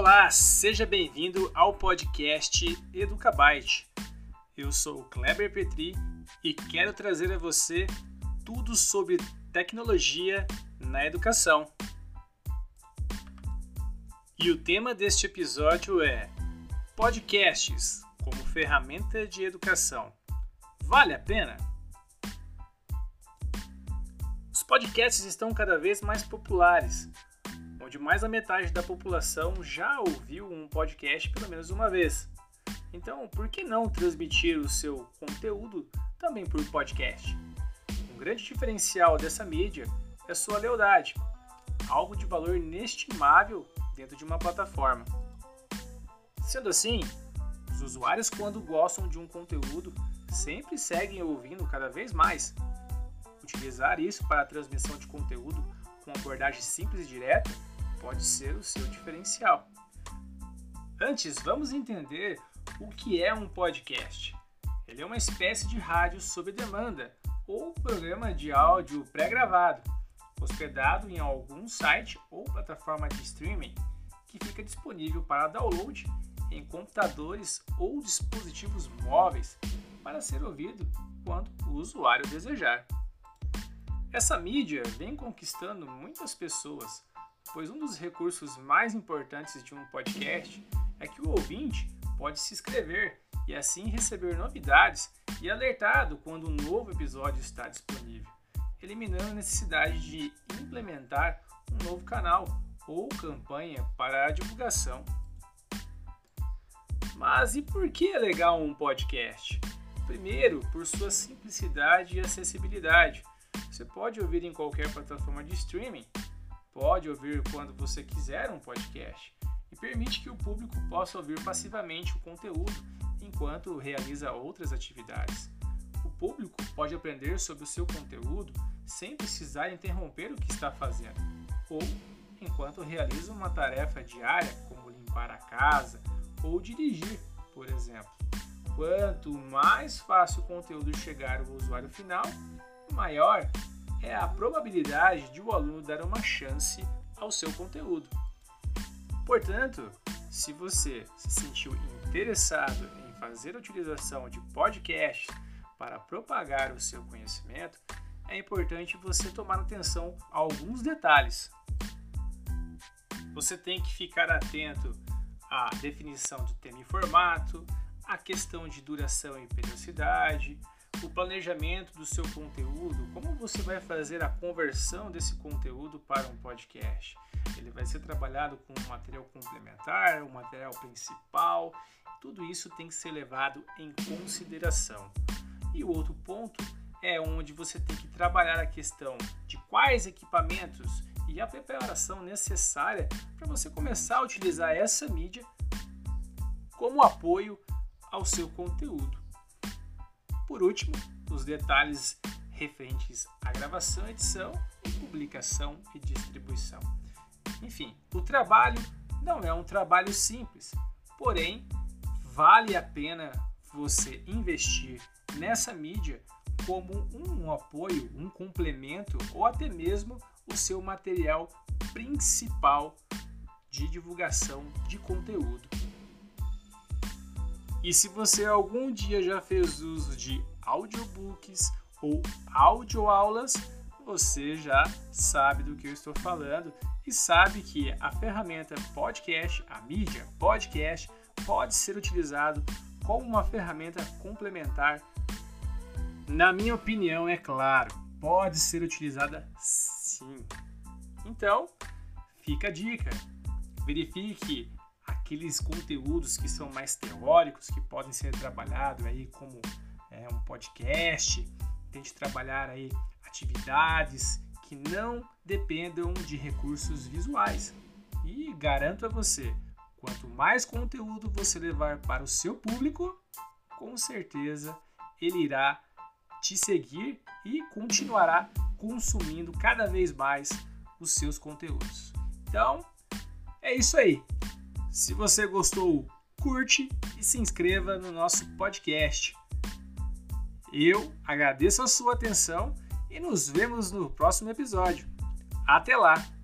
Olá, seja bem-vindo ao podcast Educabyte. Eu sou o Kleber Petri e quero trazer a você tudo sobre tecnologia na educação. E o tema deste episódio é Podcasts como ferramenta de educação. Vale a pena? Os podcasts estão cada vez mais populares, onde mais da metade da população já ouviu um podcast pelo menos uma vez. Então, por que não transmitir o seu conteúdo também por podcast? Um grande diferencial dessa mídia é sua lealdade, algo de valor inestimável dentro de uma plataforma. Sendo assim, os usuários, quando gostam de um conteúdo, sempre seguem ouvindo cada vez mais. Utilizar isso para a transmissão de conteúdo com abordagem simples e direta pode ser o seu diferencial. Antes, vamos entender o que é um podcast. Ele é uma espécie de rádio sob demanda ou programa de áudio pré-gravado, hospedado em algum site ou plataforma de streaming que fica disponível para download em computadores ou dispositivos móveis para ser ouvido quando o usuário desejar. Essa mídia vem conquistando muitas pessoas, pois um dos recursos mais importantes de um podcast é que o ouvinte pode se inscrever e assim receber novidades e alertado quando um novo episódio está disponível, eliminando a necessidade de implementar um novo canal ou campanha para a divulgação. Mas e por que é legal um podcast? Primeiro, por sua simplicidade e acessibilidade. Você pode ouvir em qualquer plataforma de streaming, pode ouvir quando você quiser um podcast e permite que o público possa ouvir passivamente o conteúdo enquanto realiza outras atividades. O público pode aprender sobre o seu conteúdo sem precisar interromper o que está fazendo, ou enquanto realiza uma tarefa diária, como limpar a casa, ou dirigir, por exemplo. Quanto mais fácil o conteúdo chegar ao usuário final, maior é a probabilidade de o aluno dar uma chance ao seu conteúdo. Portanto, se você se sentiu interessado em fazer a utilização de podcasts para propagar o seu conhecimento, é importante você tomar atenção a alguns detalhes. Você tem que ficar atento a definição de tema e formato, a questão de duração e periodicidade, o planejamento do seu conteúdo, como você vai fazer a conversão desse conteúdo para um podcast. Ele vai ser trabalhado com um material complementar, um material principal, tudo isso tem que ser levado em consideração. E o outro ponto é onde você tem que trabalhar a questão de quais equipamentos e a preparação necessária para você começar a utilizar essa mídia como apoio ao seu conteúdo. Por último, os detalhes referentes à gravação, edição publicação e distribuição. Enfim, o trabalho não é um trabalho simples, porém, vale a pena você investir nessa mídia como um apoio, um complemento ou até mesmo o seu material principal de divulgação de conteúdo. E se você algum dia já fez uso de audiobooks ou audioaulas, você já sabe do que eu estou falando e sabe que a ferramenta podcast, a mídia podcast, pode ser utilizado como uma ferramenta complementar. Na minha opinião, é claro, pode ser utilizada sim. Então, fica a dica. Verifique aqueles conteúdos que são mais teóricos, que podem ser trabalhados aí como é, um podcast. Tente trabalhar aí atividades que não dependam de recursos visuais. E garanto a você, quanto mais conteúdo você levar para o seu público, com certeza ele irá te seguir e continuará consumindo cada vez mais os seus conteúdos. Então, é isso aí. Se você gostou, curte e se inscreva no nosso podcast. Eu agradeço a sua atenção e nos vemos no próximo episódio. Até lá!